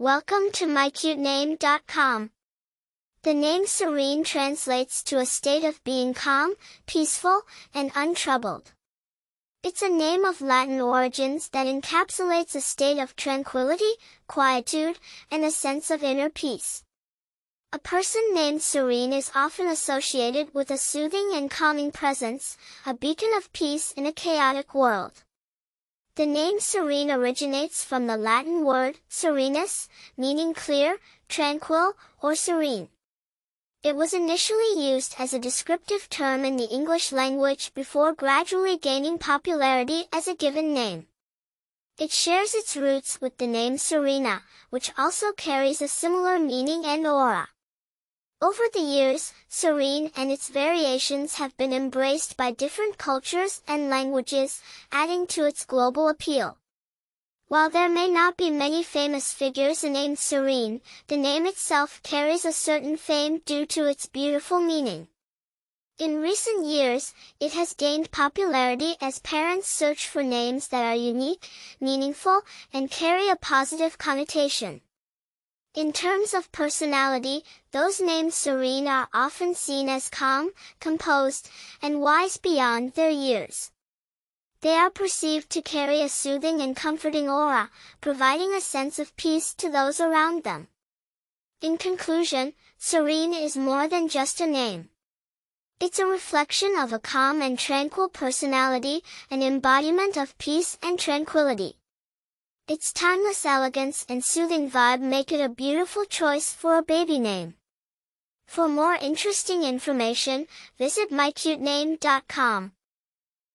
Welcome to mycutename.com. The name Serene translates to a state of being calm, peaceful, and untroubled. It's a name of Latin origins that encapsulates a state of tranquility, quietude, and a sense of inner peace. A person named Serene is often associated with a soothing and calming presence, a beacon of peace in a chaotic world. The name Serene originates from the Latin word serenus, meaning clear, tranquil, or serene. It was initially used as a descriptive term in the English language before gradually gaining popularity as a given name. It shares its roots with the name Serena, which also carries a similar meaning and aura. Over the years, Serene and its variations have been embraced by different cultures and languages, adding to its global appeal. While there may not be many famous figures named Serene, the name itself carries a certain fame due to its beautiful meaning. In recent years, it has gained popularity as parents search for names that are unique, meaningful, and carry a positive connotation. In terms of personality, those named serene are often seen as calm, composed, and wise beyond their years. They are perceived to carry a soothing and comforting aura, providing a sense of peace to those around them. In conclusion, serene is more than just a name. It's a reflection of a calm and tranquil personality, an embodiment of peace and tranquility. Its timeless elegance and soothing vibe make it a beautiful choice for a baby name. For more interesting information, visit mycutename.com.